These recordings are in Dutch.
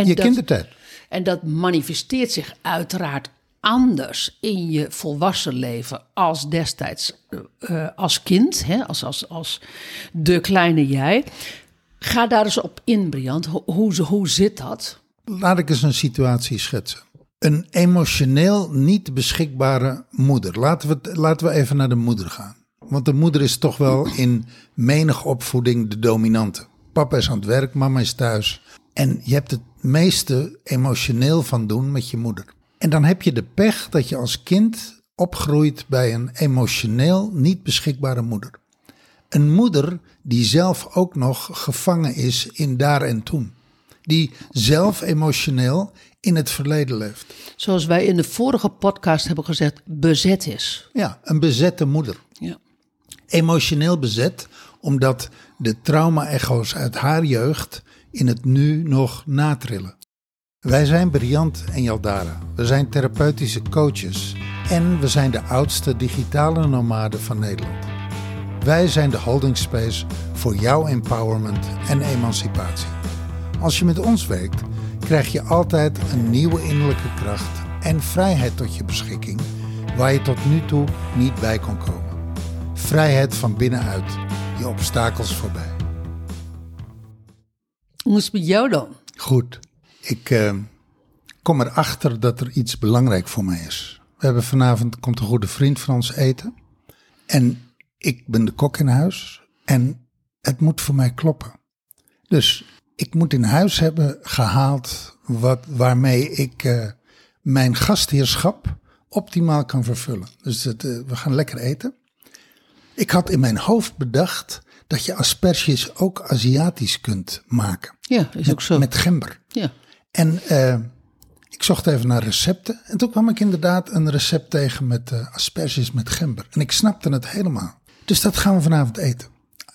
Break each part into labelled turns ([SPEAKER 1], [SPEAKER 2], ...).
[SPEAKER 1] En
[SPEAKER 2] je
[SPEAKER 1] dat-
[SPEAKER 2] kindertijd.
[SPEAKER 1] En dat manifesteert zich uiteraard anders in je volwassen leven als destijds eh, eh, als kind, hè, als, als, als de kleine jij. Ga daar eens op in, Briant. Hoe, hoe, hoe zit dat?
[SPEAKER 2] Laat ik eens een situatie schetsen. Een emotioneel niet beschikbare moeder. Laten we, laten we even naar de moeder gaan. Want de moeder is toch wel in menig opvoeding de dominante. Papa is aan het werk, mama is thuis. En je hebt het meeste emotioneel van doen met je moeder. En dan heb je de pech dat je als kind opgroeit bij een emotioneel niet beschikbare moeder. Een moeder die zelf ook nog gevangen is in daar en toen. Die zelf emotioneel in het verleden leeft.
[SPEAKER 1] Zoals wij in de vorige podcast hebben gezegd, bezet is.
[SPEAKER 2] Ja, een bezette moeder.
[SPEAKER 1] Ja.
[SPEAKER 2] Emotioneel bezet omdat de trauma-echo's uit haar jeugd in het nu nog natrillen. Wij zijn Briant en Jaldara. We zijn therapeutische coaches. En we zijn de oudste digitale nomaden van Nederland. Wij zijn de holding space voor jouw empowerment en emancipatie. Als je met ons werkt, krijg je altijd een nieuwe innerlijke kracht en vrijheid tot je beschikking, waar je tot nu toe niet bij kon komen. Vrijheid van binnenuit, je obstakels voorbij.
[SPEAKER 1] Hoe is het met jou dan?
[SPEAKER 2] Goed, ik eh, kom erachter dat er iets belangrijk voor mij is. We hebben vanavond, komt een goede vriend van ons eten. En ik ben de kok in huis. En het moet voor mij kloppen. Dus ik moet in huis hebben gehaald wat, waarmee ik eh, mijn gastheerschap optimaal kan vervullen. Dus eh, we gaan lekker eten. Ik had in mijn hoofd bedacht dat je asperges ook Aziatisch kunt maken.
[SPEAKER 1] Ja, is ook zo.
[SPEAKER 2] Met gember.
[SPEAKER 1] Ja.
[SPEAKER 2] En eh, ik zocht even naar recepten. En toen kwam ik inderdaad een recept tegen met eh, asperges met gember. En ik snapte het helemaal. Dus dat gaan we vanavond eten.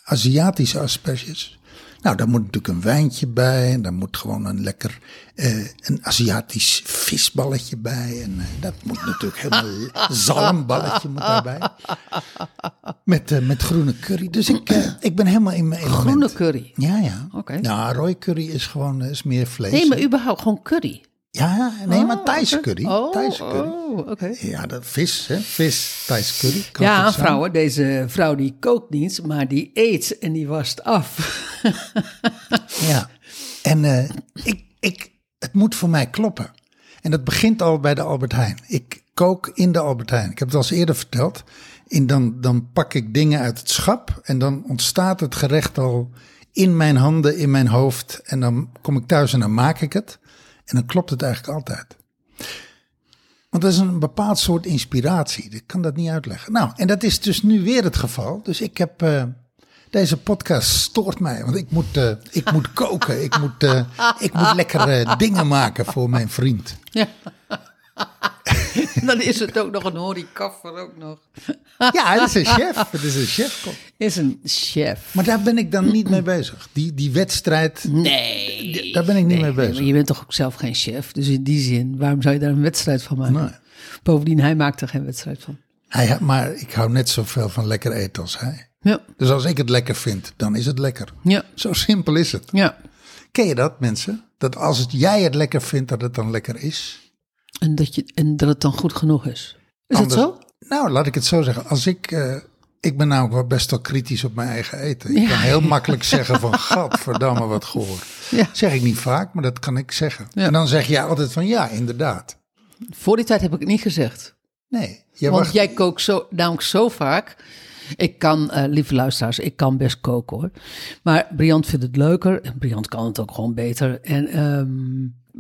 [SPEAKER 2] Aziatische asperges. Nou, daar moet natuurlijk een wijntje bij. En daar moet gewoon een lekker eh, een Aziatisch visballetje bij. En eh, dat moet natuurlijk helemaal zalmballetje moet daarbij. Met, eh, met groene curry. Dus ik, ik ben helemaal in mijn element.
[SPEAKER 1] Groene curry.
[SPEAKER 2] Ja, ja.
[SPEAKER 1] Oké.
[SPEAKER 2] Nou, rooi curry is gewoon is meer vlees.
[SPEAKER 1] Nee, maar überhaupt gewoon curry.
[SPEAKER 2] Ja, nee, maar
[SPEAKER 1] Oh,
[SPEAKER 2] Thaise curry.
[SPEAKER 1] Oh,
[SPEAKER 2] Thaise curry.
[SPEAKER 1] oh, oké.
[SPEAKER 2] Ja, dat vis, hè? Vis, Thaise curry. Kan
[SPEAKER 1] Ja, vrouwen, deze vrouw die kookt niet, maar die eet en die wast af.
[SPEAKER 2] Ja. En eh, ik, ik, het moet voor mij kloppen. En dat begint al bij de Albert Heijn. Ik kook in de Albert Heijn. Ik heb het al eens eerder verteld. In dan, dan pak ik dingen uit het schap en dan ontstaat het gerecht al in mijn handen, in mijn hoofd. En dan kom ik thuis en dan maak ik het. En dan klopt het eigenlijk altijd. Want dat is een bepaald soort inspiratie. Ik kan dat niet uitleggen. Nou, en dat is dus nu weer het geval. Dus ik heb. eh, deze podcast stoort mij. Want ik moet, eh, ik moet koken. Ik moet, eh, ik moet lekkere dingen maken voor mijn vriend.
[SPEAKER 1] Ja. Dan is het ook nog een horikaffer ook nog.
[SPEAKER 2] Ja, het is een chef. Het is een chef.
[SPEAKER 1] Is een chef.
[SPEAKER 2] Maar daar ben ik dan niet mee bezig. Die, die wedstrijd.
[SPEAKER 1] Nee.
[SPEAKER 2] Daar ben ik niet
[SPEAKER 1] nee,
[SPEAKER 2] mee bezig.
[SPEAKER 1] maar je bent toch ook zelf geen chef? Dus in die zin, waarom zou je daar een wedstrijd van maken?
[SPEAKER 2] Nee.
[SPEAKER 1] Bovendien, hij maakt er geen wedstrijd van.
[SPEAKER 2] Hij, maar ik hou net zoveel van lekker eten als hij.
[SPEAKER 1] Ja.
[SPEAKER 2] Dus als ik het lekker vind, dan is het lekker.
[SPEAKER 1] Ja.
[SPEAKER 2] Zo simpel is het.
[SPEAKER 1] Ja.
[SPEAKER 2] Ken je dat, mensen? Dat als het, jij het lekker vindt, dat het dan lekker is?
[SPEAKER 1] En dat, je, en dat het dan goed genoeg is. Is
[SPEAKER 2] Anders-
[SPEAKER 1] dat zo?
[SPEAKER 2] Nou, laat ik het zo zeggen. Als ik, eh, ik ben namelijk wel best wel kritisch op mijn eigen eten. Ik kan heel makkelijk zeggen van, gadverdamme wat gehoord.
[SPEAKER 1] Ja.
[SPEAKER 2] Zeg ik niet vaak, maar dat kan ik zeggen.
[SPEAKER 1] Ja.
[SPEAKER 2] En dan zeg jij altijd van, ja, inderdaad.
[SPEAKER 1] Voor die tijd heb ik het niet gezegd.
[SPEAKER 2] Nee, jij
[SPEAKER 1] Want
[SPEAKER 2] wacht-
[SPEAKER 1] jij kookt zo, namelijk zo vaak. Ik kan, eh, lieve luisteraars, ik kan best koken hoor. Maar Briant vindt het leuker en Briant kan het ook gewoon beter. En, ehm,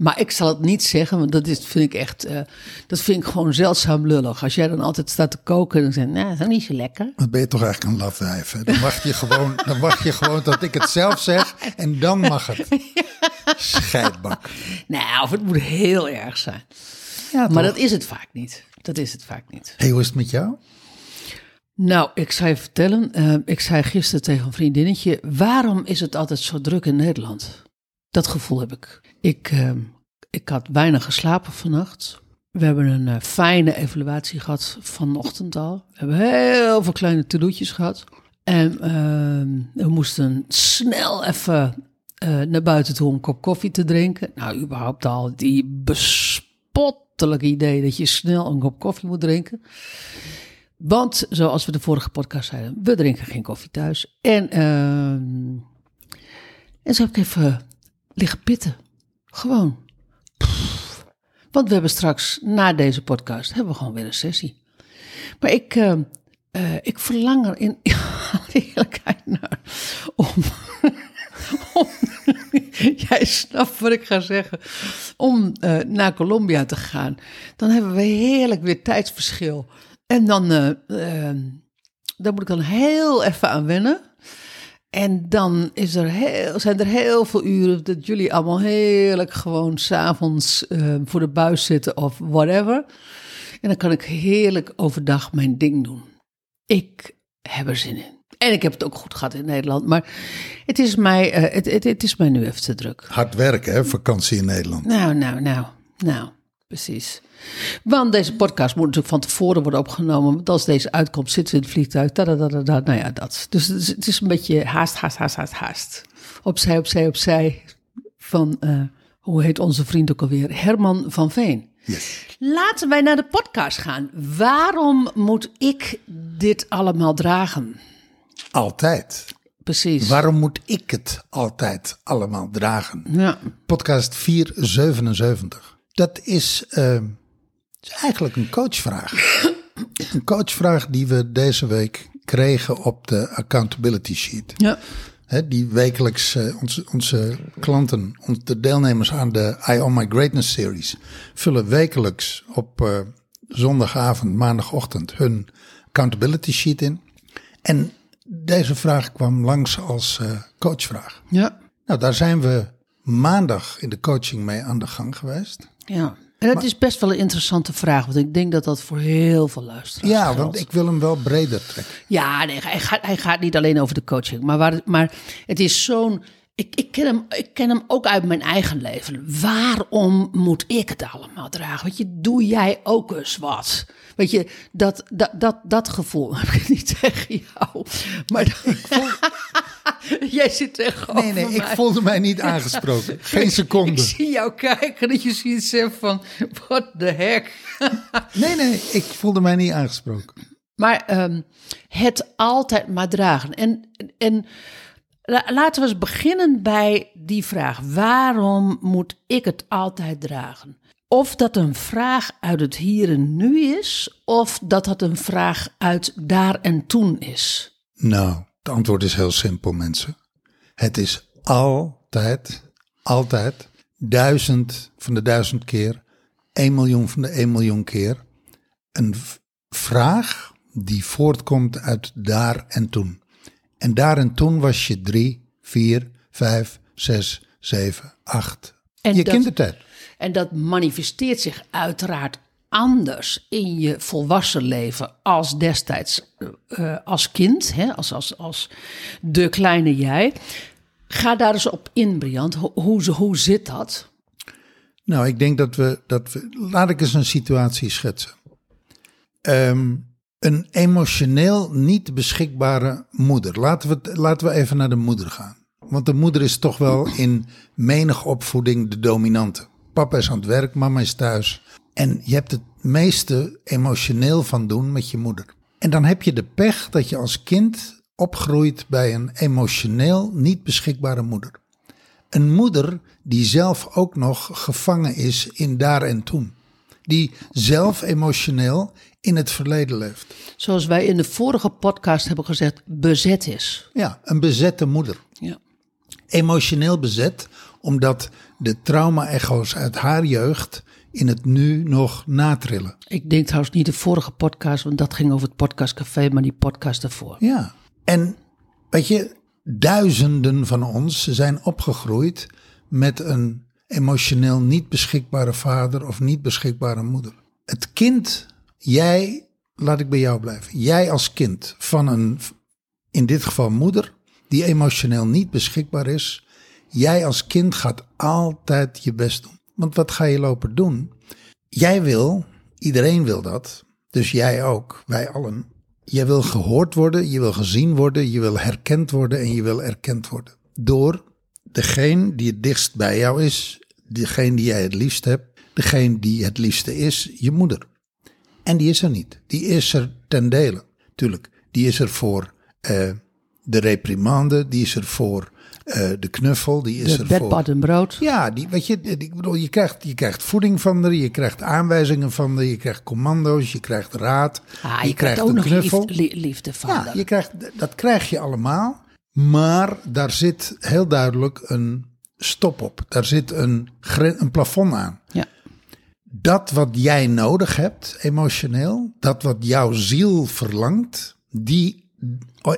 [SPEAKER 1] maar ik zal het niet zeggen, want dat is, vind ik echt, eh, dat vind ik gewoon zeldzaam lullig. Als jij dan altijd staat te koken en dan zeg je, nou, dat is niet zo lekker.
[SPEAKER 2] Dan ben je toch eigenlijk een lafwijf. Hè? Dan, wacht je gewoon, dan wacht je gewoon tot ik het zelf zeg en dan mag het. Scheidbak.
[SPEAKER 1] Nou, of het moet heel erg zijn.
[SPEAKER 2] Ja,
[SPEAKER 1] Maar dat is het vaak niet. Dat is het vaak niet.
[SPEAKER 2] Hey, hoe is het met jou?
[SPEAKER 1] Nou, ik zou je vertellen, eh, ik zei gisteren tegen een vriendinnetje, waarom is het altijd zo druk in Nederland? Dat gevoel heb ik. Ik, eh, ik had weinig geslapen vannacht. We hebben een eh, fijne evaluatie gehad vanochtend al. We hebben heel veel kleine to-do'tjes gehad. En eh, we moesten snel even eh, naar buiten toe om een kop koffie te drinken. Nou, überhaupt al die bespottelijke idee dat je snel een kop koffie moet drinken. Want, zoals we de vorige podcast zeiden, we drinken geen koffie thuis. En, ehm, en zo heb ik even liggen pitten. Gewoon. Want we hebben straks, na deze podcast, hebben we gewoon weer een sessie. Maar ik, eh, eh, ik verlang er in eerlijkheid naar om, om jij snapt wat ik ga zeggen, om eh, naar Colombia te gaan. Dan hebben we heerlijk weer tijdsverschil. En dan, eh, eh, daar moet ik dan heel even aan wennen. En dan is er heel, zijn er heel veel uren dat jullie allemaal heerlijk gewoon s'avonds uh, voor de buis zitten of whatever. En dan kan ik heerlijk overdag mijn ding doen. Ik heb er zin in. En ik heb het ook goed gehad in Nederland. Maar het is mij, uh, het, het, het, is mij nu even te druk.
[SPEAKER 2] Hard werken, hè? Vakantie in Nederland.
[SPEAKER 1] Nou, nou, nou, nou, precies. Want deze podcast moet natuurlijk van tevoren worden opgenomen. Want als deze uitkomt, zitten in het vliegtuig. Da, da, da, da, da, nou ja, dat. Dus het is een beetje haast, haast, haast, haast, haast. Opzij, opzij, opzij. Van, uh, hoe heet onze vriend ook alweer? Herman van Veen.
[SPEAKER 2] Yes.
[SPEAKER 1] Laten wij naar de podcast gaan. Waarom moet ik dit allemaal dragen?
[SPEAKER 2] Altijd.
[SPEAKER 1] Precies.
[SPEAKER 2] Waarom moet ik het altijd allemaal dragen?
[SPEAKER 1] Ja.
[SPEAKER 2] Podcast 477. Dat is, uh, is eigenlijk een coachvraag. een coachvraag die we deze week kregen op de accountability sheet.
[SPEAKER 1] Ja.
[SPEAKER 2] He, die wekelijks uh, onze, onze klanten, de deelnemers aan de I On My Greatness series, vullen wekelijks op uh, zondagavond, maandagochtend hun accountability sheet in. En deze vraag kwam langs als uh, coachvraag.
[SPEAKER 1] Ja.
[SPEAKER 2] Nou, daar zijn we maandag in de coaching mee aan de gang geweest.
[SPEAKER 1] Ja. En het maar, is best wel een interessante vraag, want ik denk dat dat voor heel veel luisteraars
[SPEAKER 2] Ja,
[SPEAKER 1] geldt.
[SPEAKER 2] want ik wil hem wel breder trekken.
[SPEAKER 1] Ja, nee, hij gaat, hij gaat niet alleen over de coaching, maar, waar, maar het is zo'n... Ik, ik, ken hem, ik ken hem ook uit mijn eigen leven. Waarom moet ik het allemaal dragen? Weet je, doe jij ook eens wat? Weet je, dat, dat, dat, dat gevoel heb ik niet tegen jou. Maar ik voel... jij zit tegenover
[SPEAKER 2] Nee, nee,
[SPEAKER 1] mij.
[SPEAKER 2] ik voelde mij niet aangesproken. Geen seconde.
[SPEAKER 1] Ik zie jou kijken dat je ziet zeggen van, what the heck?
[SPEAKER 2] nee, nee, ik voelde mij niet aangesproken.
[SPEAKER 1] Maar um, het altijd maar dragen. En, en laten we eens beginnen bij die vraag. Waarom moet ik het altijd dragen? Of dat een vraag uit het hier en nu is, of dat dat een vraag uit daar en toen is.
[SPEAKER 2] Nou, het antwoord is heel simpel, mensen. Het is altijd, altijd, duizend van de duizend keer, één miljoen van de één miljoen keer, een vraag die voortkomt uit daar en toen. En daar en toen was je drie, vier, vijf, zes, zeven, acht.
[SPEAKER 1] En
[SPEAKER 2] je
[SPEAKER 1] dat,
[SPEAKER 2] kindertijd.
[SPEAKER 1] En dat manifesteert zich uiteraard anders in je volwassen leven als destijds uh, als kind, hè, als, als, als de kleine jij. Ga daar eens op in, Briant. Hoe, hoe, hoe zit dat?
[SPEAKER 2] Nou, ik denk dat we, dat we. Laat ik eens een situatie schetsen. Um, een emotioneel niet beschikbare moeder. Laten we, laten we even naar de moeder gaan. Want de moeder is toch wel in menig opvoeding de dominante. Papa is aan het werk, mama is thuis. En je hebt het meeste emotioneel van doen met je moeder. En dan heb je de pech dat je als kind opgroeit bij een emotioneel niet beschikbare moeder. Een moeder die zelf ook nog gevangen is in daar en toen. Die zelf emotioneel in het verleden leeft.
[SPEAKER 1] Zoals wij in de vorige podcast hebben gezegd, bezet is.
[SPEAKER 2] Ja, een bezette moeder.
[SPEAKER 1] Ja.
[SPEAKER 2] Emotioneel bezet, omdat de trauma-echo's uit haar jeugd in het nu nog natrillen.
[SPEAKER 1] Ik denk trouwens niet de vorige podcast, want dat ging over het podcastcafé, maar die podcast ervoor.
[SPEAKER 2] Ja, en weet je, duizenden van ons zijn opgegroeid met een emotioneel niet beschikbare vader of niet beschikbare moeder. Het kind, jij, laat ik bij jou blijven, jij als kind van een, in dit geval moeder, die emotioneel niet beschikbaar is, jij als kind gaat altijd je best doen. Want wat ga je lopen doen? Jij wil, iedereen wil dat, dus jij ook, wij allen. Je wil gehoord worden, je wil gezien worden, je wil herkend worden en je wil erkend worden. Door degene die het dichtst bij jou is, degene die jij het liefst hebt, degene die het liefste is, je moeder. En die is er niet. Die is er ten dele. Tuurlijk, die is er voor uh, de reprimande, die is er voor uh, de knuffel, die is
[SPEAKER 1] de
[SPEAKER 2] er voor...
[SPEAKER 1] en brood.
[SPEAKER 2] Ja, die, weet je, ik bedoel, je krijgt, je krijgt voeding van haar, je krijgt aanwijzingen van haar, je krijgt commando's, je krijgt raad,
[SPEAKER 1] Ah,
[SPEAKER 2] je,
[SPEAKER 1] je,
[SPEAKER 2] krijgt
[SPEAKER 1] ook
[SPEAKER 2] een knuffel.
[SPEAKER 1] liefde, li- liefde van
[SPEAKER 2] Ja,
[SPEAKER 1] haar.
[SPEAKER 2] je krijgt, dat krijg je allemaal. Maar daar zit heel duidelijk een stop op. Daar zit een, een plafond aan.
[SPEAKER 1] Ja.
[SPEAKER 2] Dat wat jij nodig hebt, emotioneel, dat wat jouw ziel verlangt, die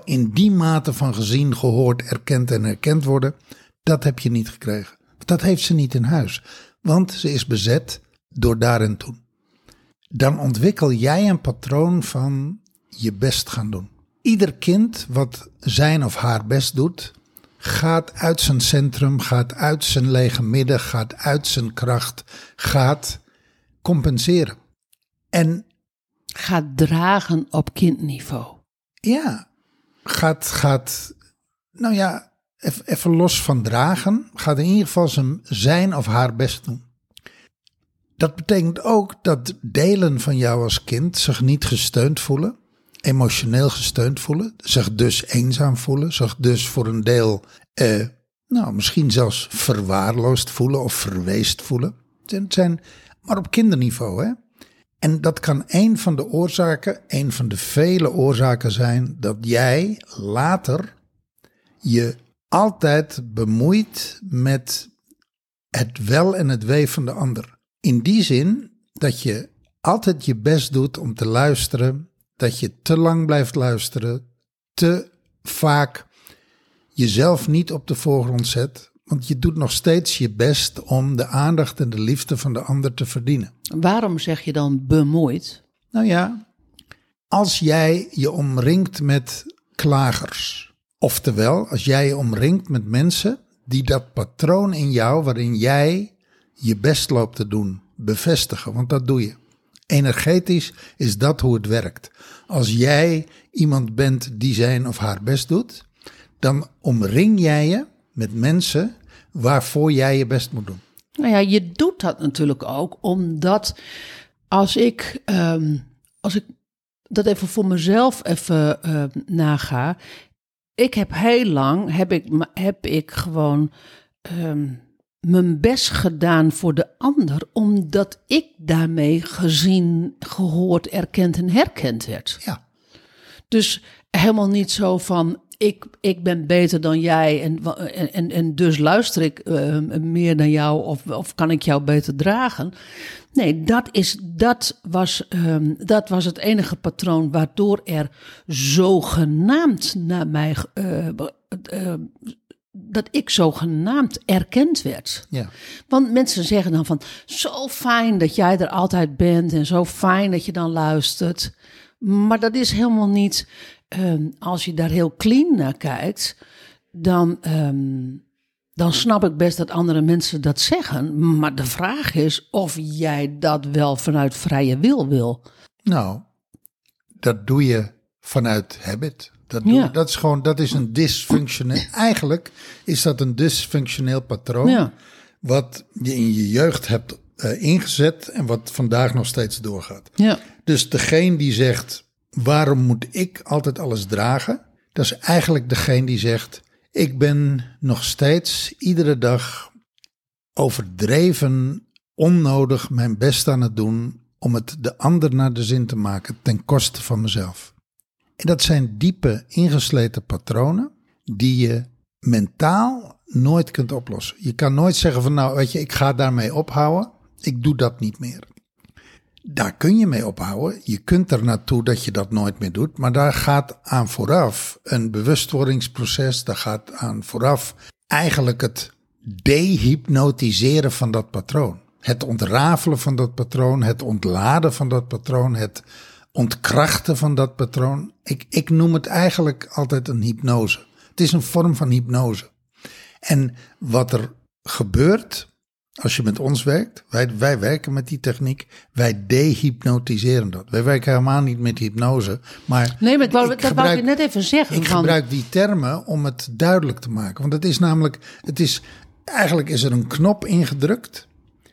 [SPEAKER 2] in die mate van gezien, gehoord, erkend en herkend worden, dat heb je niet gekregen. Dat heeft ze niet in huis. Want ze is bezet door daar en toen. Dan ontwikkel jij een patroon van je best gaan doen. Ieder kind wat zijn of haar best doet, gaat uit zijn centrum, gaat uit zijn lege midden, gaat uit zijn kracht, gaat compenseren. En
[SPEAKER 1] Gaat dragen op kindniveau.
[SPEAKER 2] ja, gaat, gaat nou ja, even los van dragen, gaat in ieder geval zijn, zijn of haar best doen. Dat betekent ook dat delen van jou als kind zich niet gesteund voelen, emotioneel gesteund voelen, zich dus eenzaam voelen, zich dus voor een deel, eh, nou misschien zelfs verwaarloosd voelen of verweest voelen. Het zijn, maar op kinderniveau, hè? En dat kan een van de oorzaken, een van de vele oorzaken zijn dat jij later je altijd bemoeit met het wel en het wee van de ander. In die zin dat je altijd je best doet om te luisteren, dat je te lang blijft luisteren, te vaak jezelf niet op de voorgrond zet, want je doet nog steeds je best om de aandacht en de liefde van de ander te verdienen.
[SPEAKER 1] Waarom zeg je dan bemoeid?
[SPEAKER 2] Nou ja, als jij je omringt met klagers, oftewel als jij je omringt met mensen die dat patroon in jou, waarin jij je best loopt te doen, bevestigen, want dat doe je. Energetisch is dat hoe het werkt. Als jij iemand bent die zijn of haar best doet, dan omring jij je met mensen waarvoor jij je best moet doen.
[SPEAKER 1] Nou ja, je doet dat natuurlijk ook omdat als ik, ehm, als ik dat even voor mezelf even eh, naga. Ik heb heel lang, heb ik, heb ik gewoon ehm, mijn best gedaan voor de ander. Omdat ik daarmee gezien, gehoord, erkend en herkend werd.
[SPEAKER 2] Ja,
[SPEAKER 1] Dus helemaal niet zo van ik, ik ben beter dan jij en, en, en, dus luister ik eh, meer dan jou of, of kan ik jou beter dragen. Nee, dat, is, dat, was, ehm, dat was het enige patroon waardoor er zogenaamd naar mij, eh, eh, dat ik zogenaamd erkend werd.
[SPEAKER 2] ja.
[SPEAKER 1] Want mensen zeggen dan van, zo fijn dat jij er altijd bent en zo fijn dat je dan luistert. Maar dat is helemaal niet, ehm, als je daar heel clean naar kijkt, dan, ehm, dan snap ik best dat andere mensen dat zeggen. Maar de vraag is of jij dat wel vanuit vrije wil wil.
[SPEAKER 2] Nou, dat doe je vanuit habit. Dat, doe,
[SPEAKER 1] Ja.
[SPEAKER 2] dat is gewoon, dat is een dysfunctioneel. Eigenlijk is dat een dysfunctioneel patroon.
[SPEAKER 1] Ja.
[SPEAKER 2] Wat je in je jeugd hebt eh, ingezet en wat vandaag nog steeds doorgaat.
[SPEAKER 1] Ja.
[SPEAKER 2] Dus degene die zegt: waarom moet ik altijd alles dragen? Dat is eigenlijk degene die zegt: ik ben nog steeds iedere dag overdreven, onnodig mijn best aan het doen om het de ander naar de zin te maken ten koste van mezelf. En dat zijn diepe, ingesleten patronen die je mentaal nooit kunt oplossen. Je kan nooit zeggen van nou, weet je, ik ga daarmee ophouden. Ik doe dat niet meer. Daar kun je mee ophouden. Je kunt er naartoe dat je dat nooit meer doet. Maar daar gaat aan vooraf een bewustwordingsproces. Daar gaat aan vooraf eigenlijk het dehypnotiseren van dat patroon. Het ontrafelen van dat patroon. Het ontladen van dat patroon. Het ontkrachten van dat patroon. Ik, ik noem het eigenlijk altijd een hypnose. Het is een vorm van hypnose. En wat er gebeurt Als je met ons werkt, wij, wij werken met die techniek, wij dehypnotiseren dat. Wij werken helemaal niet met hypnose, maar...
[SPEAKER 1] Nee, maar wou, dat wou ik net even zeggen.
[SPEAKER 2] Ik
[SPEAKER 1] van...
[SPEAKER 2] gebruik die termen om het duidelijk te maken. Want het is namelijk, het is, eigenlijk is er een knop ingedrukt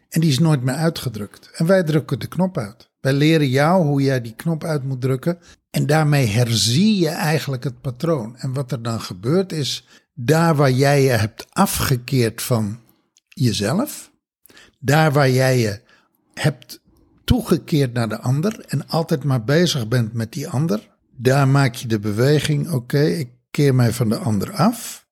[SPEAKER 2] en die is nooit meer uitgedrukt. En wij drukken de knop uit. Wij leren jou hoe jij die knop uit moet drukken. En daarmee herzie je eigenlijk het patroon. En wat er dan gebeurt is, daar waar jij je hebt afgekeerd van jezelf, daar waar jij je hebt toegekeerd naar de ander en altijd maar bezig bent met die ander, daar maak je de beweging: oké, ik keer mij van de ander af.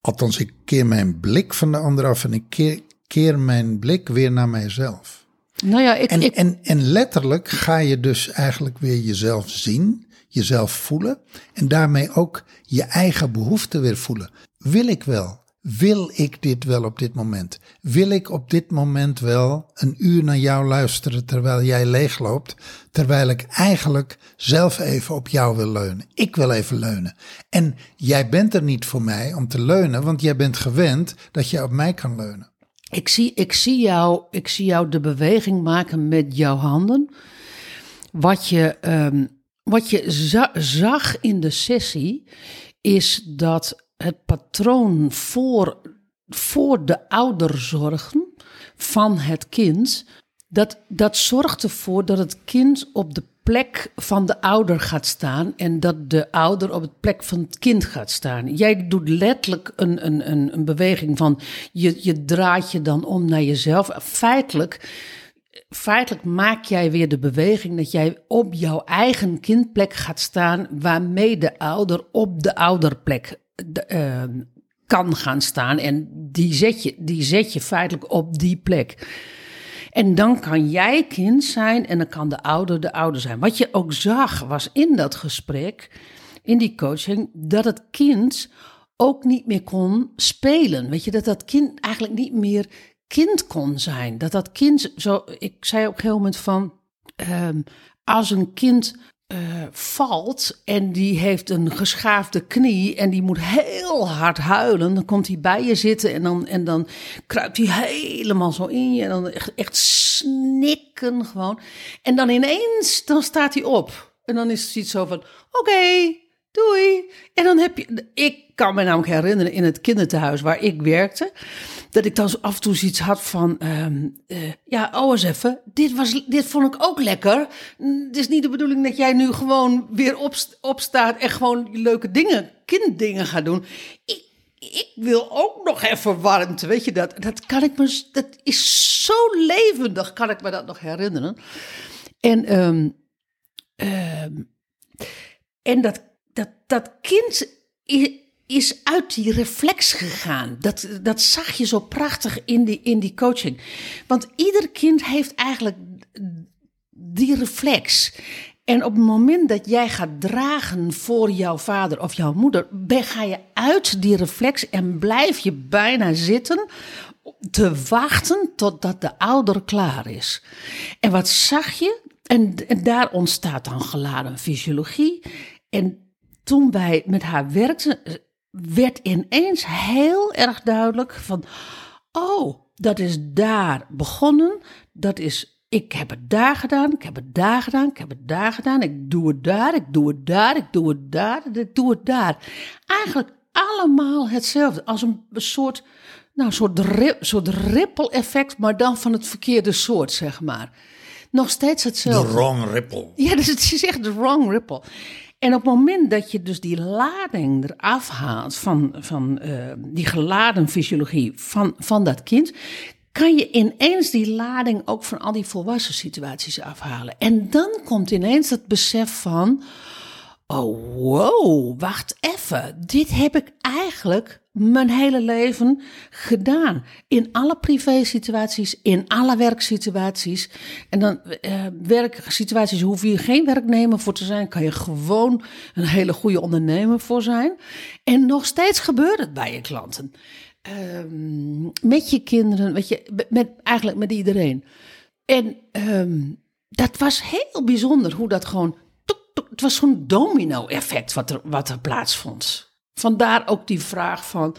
[SPEAKER 2] Althans, ik keer mijn blik van de ander af en ik keer, keer mijn blik weer naar mijzelf.
[SPEAKER 1] Nou ja, ik,
[SPEAKER 2] en,
[SPEAKER 1] ik...
[SPEAKER 2] En, en letterlijk ga je dus eigenlijk weer jezelf zien, jezelf voelen en daarmee ook je eigen behoeften weer voelen. Wil ik wel? Wil ik dit wel op dit moment? Wil ik op dit moment wel een uur naar jou luisteren terwijl jij leegloopt, terwijl ik eigenlijk zelf even op jou wil leunen? Ik wil even leunen. En jij bent er niet voor mij om te leunen, want jij bent gewend dat je op mij kan leunen.
[SPEAKER 1] Ik zie, ik, zie jou, ik zie jou de beweging maken met jouw handen. Wat je, um, wat je za zag in de sessie is dat het patroon voor, voor de ouderzorgen van het kind, dat, dat zorgt ervoor dat het kind op de plek van de ouder gaat staan en dat de ouder op het plek van het kind gaat staan. Jij doet letterlijk een, een, een, een beweging van je, je draait je dan om naar jezelf. Feitelijk, feitelijk maak jij weer de beweging dat jij op jouw eigen kindplek gaat staan, waarmee de ouder op de ouderplek uh, kan gaan staan. En die zet, je, die zet je feitelijk op die plek. En dan kan jij kind zijn en dan kan de ouder de ouder zijn. Wat je ook zag was in dat gesprek, in die coaching, dat het kind ook niet meer kon spelen. Weet je, dat dat kind eigenlijk niet meer kind kon zijn. Dat dat kind, zo, ik zei op een gegeven moment van, um, als een kind uh, valt en die heeft een geschaafde knie en die moet heel hard huilen, dan komt hij bij je zitten en dan, en dan kruipt hij helemaal zo in je en dan echt, echt snikken gewoon. En dan ineens, dan staat hij op. En dan is het iets zo van, oké, doei. En dan heb je, ik kan me namelijk herinneren in het kinderthuis waar ik werkte, dat ik dan af en toe zoiets had van, um, uh, ja, oh eens even, dit, was, dit vond ik ook lekker. Het is niet de bedoeling dat jij nu gewoon weer op, opstaat en gewoon leuke dingen, kinddingen gaat doen. Ik, ik wil ook nog even warmte, weet je dat? Dat kan ik me, dat is zo levendig, kan ik me dat nog herinneren. En, um, um, en dat, dat, dat kind uit die reflex gegaan. Dat, dat zag je zo prachtig in die, in die coaching. Want ieder kind heeft eigenlijk die reflex. En op het moment dat jij gaat dragen voor jouw vader of jouw moeder, ga je uit die reflex en blijf je bijna zitten te wachten totdat de ouder klaar is. En wat zag je? En, en daar ontstaat dan geladen fysiologie. En toen wij met haar werkten, werd ineens heel erg duidelijk van, oh, dat is daar begonnen, dat is, ik heb het daar gedaan, ik heb het daar gedaan, ik heb het daar gedaan, ik doe het daar, ik doe het daar, ik doe het daar, ik doe het daar. Eigenlijk allemaal hetzelfde, als een soort, nou, soort, soort ripple effect, maar dan van het verkeerde soort, zeg maar. Nog steeds hetzelfde.
[SPEAKER 2] De wrong ripple.
[SPEAKER 1] Ja, dus het is echt de wrong ripple. En op het moment dat je dus die lading eraf haalt van, van uh, die geladen fysiologie van, van dat kind, kan je ineens die lading ook van al die volwassen situaties afhalen. En dan komt ineens het besef van, oh wow, wacht even, dit heb ik eigenlijk mijn hele leven gedaan. In alle privé-situaties, in alle werksituaties. En dan uh, werksituaties hoef je geen werknemer voor te zijn. Kan je gewoon een hele goede ondernemer voor zijn. En nog steeds gebeurt het bij je klanten. Um, met je kinderen, weet je, met, eigenlijk met iedereen. En um, dat was heel bijzonder hoe dat gewoon. Het was zo'n domino-effect wat er, wat er plaatsvond. Vandaar ook die vraag van,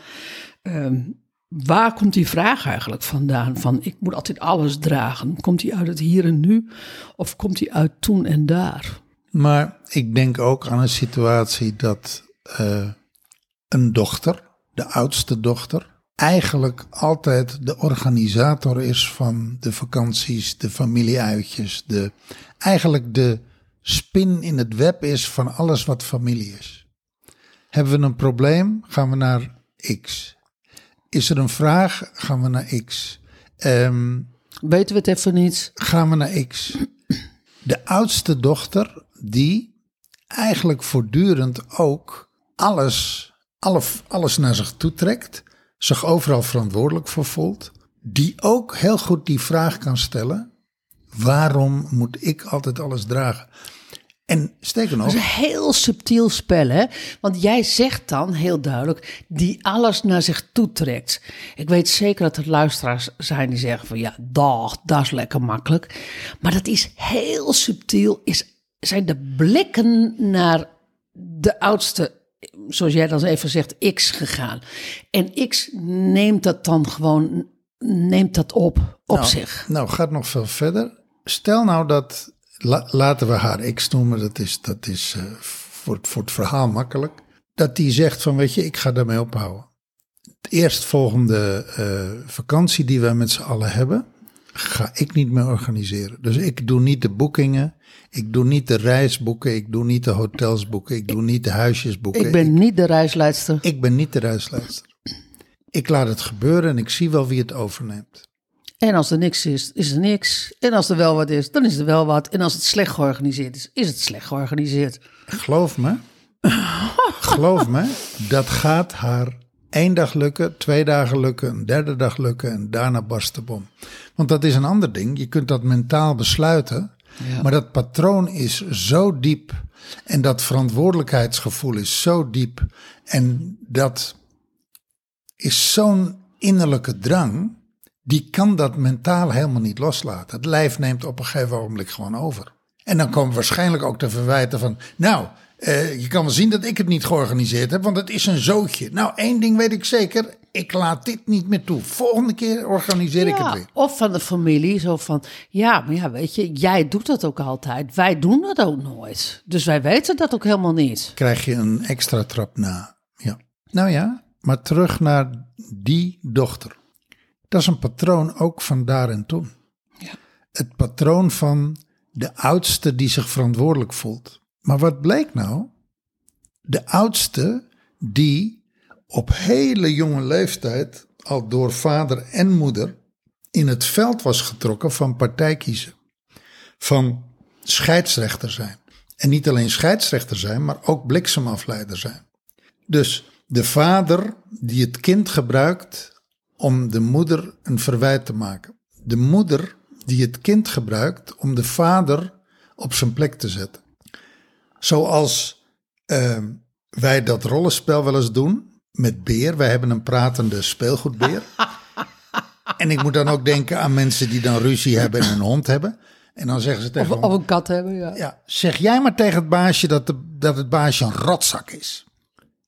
[SPEAKER 1] um, waar komt die vraag eigenlijk vandaan? Van ik moet altijd alles dragen. Komt die uit het hier en nu of komt die uit toen en daar?
[SPEAKER 2] Maar ik denk ook aan een situatie dat uh, een dochter, de oudste dochter, eigenlijk altijd de organisator is van de vakanties, de familieuitjes, de, eigenlijk de spin in het web is van alles wat familie is. Hebben we een probleem, gaan we naar X. Is er een vraag, gaan we naar X. Um,
[SPEAKER 1] Weten we het even niet?
[SPEAKER 2] Gaan we naar X. De oudste dochter, die eigenlijk voortdurend ook alles, alles, alles naar zich toe trekt, zich overal verantwoordelijk voor voelt, die ook heel goed die vraag kan stellen: waarom moet ik altijd alles dragen? En sterker nog.
[SPEAKER 1] Dat is een heel subtiel spel, hè? Want jij zegt dan heel duidelijk, die alles naar zich toe trekt. Ik weet zeker dat er luisteraars zijn die zeggen van, ja, dag, dat is lekker makkelijk. Maar dat is heel subtiel, is, zijn de blikken naar de oudste, zoals jij dan even zegt, X gegaan. En X neemt dat dan gewoon, neemt dat op, op
[SPEAKER 2] nou,
[SPEAKER 1] zich.
[SPEAKER 2] Nou, gaat nog veel verder. Stel nou dat laten we haar X noemen, dat is, dat is uh, voor, voor het verhaal makkelijk. Dat die zegt van, weet je, ik ga daarmee ophouden. Het eerstvolgende uh, vakantie die wij met z'n allen hebben, ga ik niet meer organiseren. Dus ik doe niet de boekingen, ik doe niet de reisboeken, ik doe niet de hotels boeken, ik doe niet de huisjes boeken.
[SPEAKER 1] Ik ben niet de reisleidster.
[SPEAKER 2] Ik ben niet de reisleidster. Ik laat het gebeuren en ik zie wel wie het overneemt.
[SPEAKER 1] En als er niks is, is er niks. En als er wel wat is, dan is er wel wat. En als het slecht georganiseerd is, is het slecht georganiseerd.
[SPEAKER 2] Geloof me, geloof me, dat gaat haar één dag lukken, twee dagen lukken, een derde dag lukken en daarna barst de bom. Want dat is een ander ding. Je kunt dat mentaal besluiten, ja. maar dat patroon is zo diep en dat verantwoordelijkheidsgevoel is zo diep en dat is zo'n innerlijke drang die kan dat mentaal helemaal niet loslaten. Het lijf neemt op een gegeven ogenblik gewoon over. En dan komen waarschijnlijk ook te verwijten van, nou, uh, je kan wel zien dat ik het niet georganiseerd heb, want het is een zootje. Nou, één ding weet ik zeker, ik laat dit niet meer toe. Volgende keer organiseer ik het weer.
[SPEAKER 1] Of van de familie, zo van, ja, maar ja, weet je, jij doet dat ook altijd. Wij doen dat ook nooit. Dus wij weten dat ook helemaal niet.
[SPEAKER 2] Krijg je een extra trap na. Ja. Nou ja, maar terug naar die dochter. Dat is een patroon ook van daar en toen. Ja. Het patroon van de oudste die zich verantwoordelijk voelt. Maar wat bleek nou? De oudste die op hele jonge leeftijd al door vader en moeder in het veld was getrokken van partijkiezen. Van scheidsrechter zijn. En niet alleen scheidsrechter zijn, maar ook bliksemafleider zijn. Dus de vader die het kind gebruikt om de moeder een verwijt te maken. De moeder die het kind gebruikt om de vader op zijn plek te zetten. Zoals uh, wij dat rollenspel wel eens doen met beer. Wij hebben een pratende speelgoedbeer. en ik moet dan ook denken aan mensen die dan ruzie hebben en een hond hebben. En dan zeggen ze tegen
[SPEAKER 1] of, of een kat hebben, ja.
[SPEAKER 2] ja. Zeg jij maar tegen het baasje dat, de, dat het baasje een rotzak is.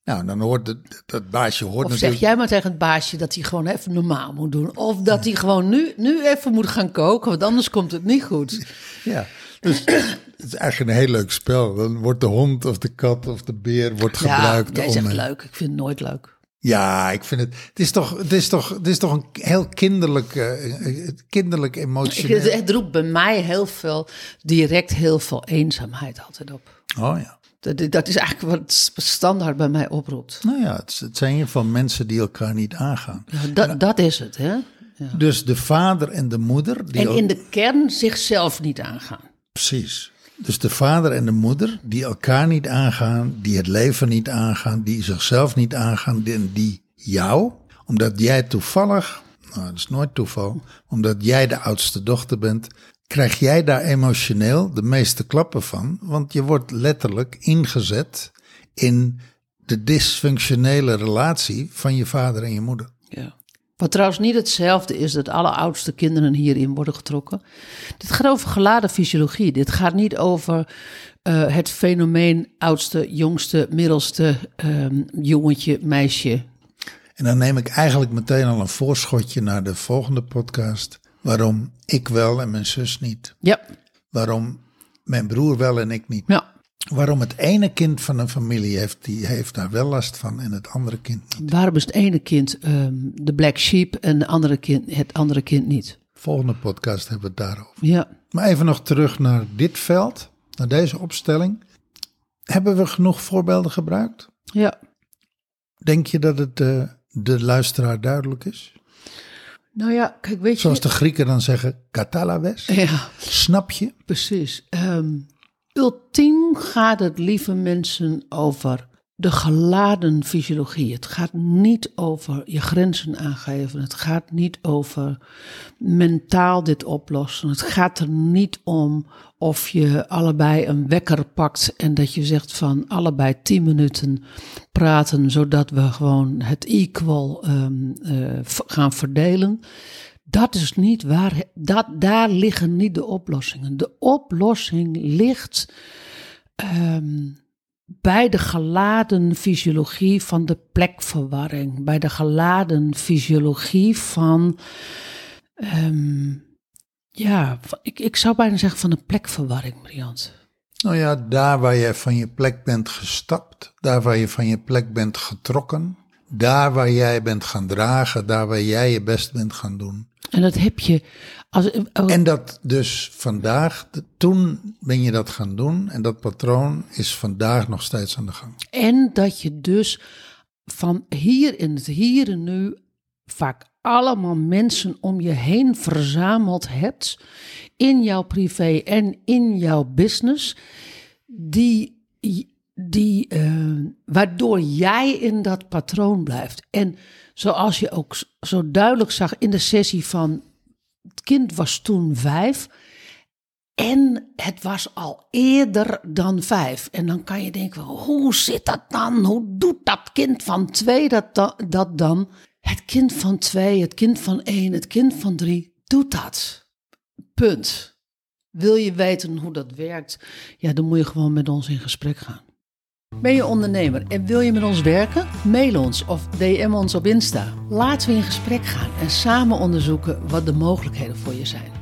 [SPEAKER 2] Nou, dan hoort het, dat baasje hoort
[SPEAKER 1] Of zeg jij maar tegen het baasje dat hij gewoon even normaal moet doen. Of dat hij gewoon nu, nu even moet gaan koken, want anders komt het niet goed.
[SPEAKER 2] Ja, dus het is eigenlijk een heel leuk spel. Dan wordt de hond of de kat of de beer wordt gebruikt.
[SPEAKER 1] Ja, jij zegt leuk. Ik vind het nooit leuk.
[SPEAKER 2] Ja, ik vind het. Het is toch, het is toch, het is toch een heel kinderlijk, uh, kinderlijk emotioneel.
[SPEAKER 1] Het roept bij mij heel veel, direct heel veel eenzaamheid altijd op.
[SPEAKER 2] Oh ja.
[SPEAKER 1] Dat, dat is eigenlijk wat standaard bij mij oproept.
[SPEAKER 2] Nou ja, het, het zijn van mensen die elkaar niet aangaan.
[SPEAKER 1] Ja, dat, dat is het, hè?
[SPEAKER 2] Ja. Dus de vader en de moeder.
[SPEAKER 1] Die en in de kern zichzelf niet aangaan.
[SPEAKER 2] Precies. Dus de vader en de moeder die elkaar niet aangaan, die het leven niet aangaan, die zichzelf niet aangaan, die, die jou, omdat jij toevallig, nou dat is nooit toeval, omdat jij de oudste dochter bent, krijg jij daar emotioneel de meeste klappen van. Want je wordt letterlijk ingezet in de dysfunctionele relatie van je vader en je moeder.
[SPEAKER 1] Ja. Wat trouwens niet hetzelfde is dat alle oudste kinderen hierin worden getrokken. Dit gaat over geladen fysiologie. Dit gaat niet over uh, het fenomeen oudste, jongste, middelste, um, jongetje, meisje.
[SPEAKER 2] En dan neem ik eigenlijk meteen al een voorschotje naar de volgende podcast. Waarom ik wel en mijn zus niet.
[SPEAKER 1] Ja,
[SPEAKER 2] Waarom mijn broer wel en ik niet.
[SPEAKER 1] ja.
[SPEAKER 2] Waarom het ene kind van een familie heeft, die heeft daar wel last van en het andere kind niet.
[SPEAKER 1] Waarom is het ene kind ehm, de black sheep en de andere kind, het andere kind niet?
[SPEAKER 2] Volgende podcast hebben we het daarover.
[SPEAKER 1] Ja,
[SPEAKER 2] Maar even nog terug naar dit veld, naar deze opstelling. Hebben we genoeg voorbeelden gebruikt?
[SPEAKER 1] ja.
[SPEAKER 2] Denk je dat het eh, de luisteraar duidelijk is?
[SPEAKER 1] Nou ja, kijk, weet je...
[SPEAKER 2] Zoals de Grieken dan zeggen, katalawes.
[SPEAKER 1] Ja,
[SPEAKER 2] Snap je?
[SPEAKER 1] precies. Ehm, ultiem gaat het, lieve mensen, over de geladen fysiologie. Het gaat niet over je grenzen aangeven. Het gaat niet over mentaal dit oplossen. Het gaat er niet om of je allebei een wekker pakt en dat je zegt van allebei tien minuten praten, zodat we gewoon het equal ehm, eh, gaan verdelen. Dat is niet waar. Dat, daar liggen niet de oplossingen. De oplossing ligt ehm, bij de geladen fysiologie van de plekverwarring. Bij de geladen fysiologie van. ehm, ja, ik, ik zou bijna zeggen van een plekverwarring, Briant.
[SPEAKER 2] Nou ja, daar waar je van je plek bent gestapt, daar waar je van je plek bent getrokken, daar waar jij bent gaan dragen, daar waar jij je best bent gaan doen.
[SPEAKER 1] En dat heb je. Als, oh,
[SPEAKER 2] En dat dus vandaag, toen ben je dat gaan doen en dat patroon is vandaag nog steeds aan de gang.
[SPEAKER 1] En dat je dus van hier in het hier en nu vaak allemaal mensen om je heen verzameld hebt. In jouw privé en in jouw business. Die, die, eh, waardoor jij in dat patroon blijft. En zoals je ook zo duidelijk zag in de sessie van het kind was toen vijf. En het was al eerder dan vijf. En dan kan je denken, hoe zit dat dan? Hoe doet dat kind van twee dat, da- dat dan? Het kind van twee, het kind van één, het kind van drie doet dat. Punt. Wil je weten hoe dat werkt? Ja, dan moet je gewoon met ons in gesprek gaan. Ben je ondernemer en wil je met ons werken? Mail ons of DM ons op Insta. Laten we in gesprek gaan en samen onderzoeken wat de mogelijkheden voor je zijn.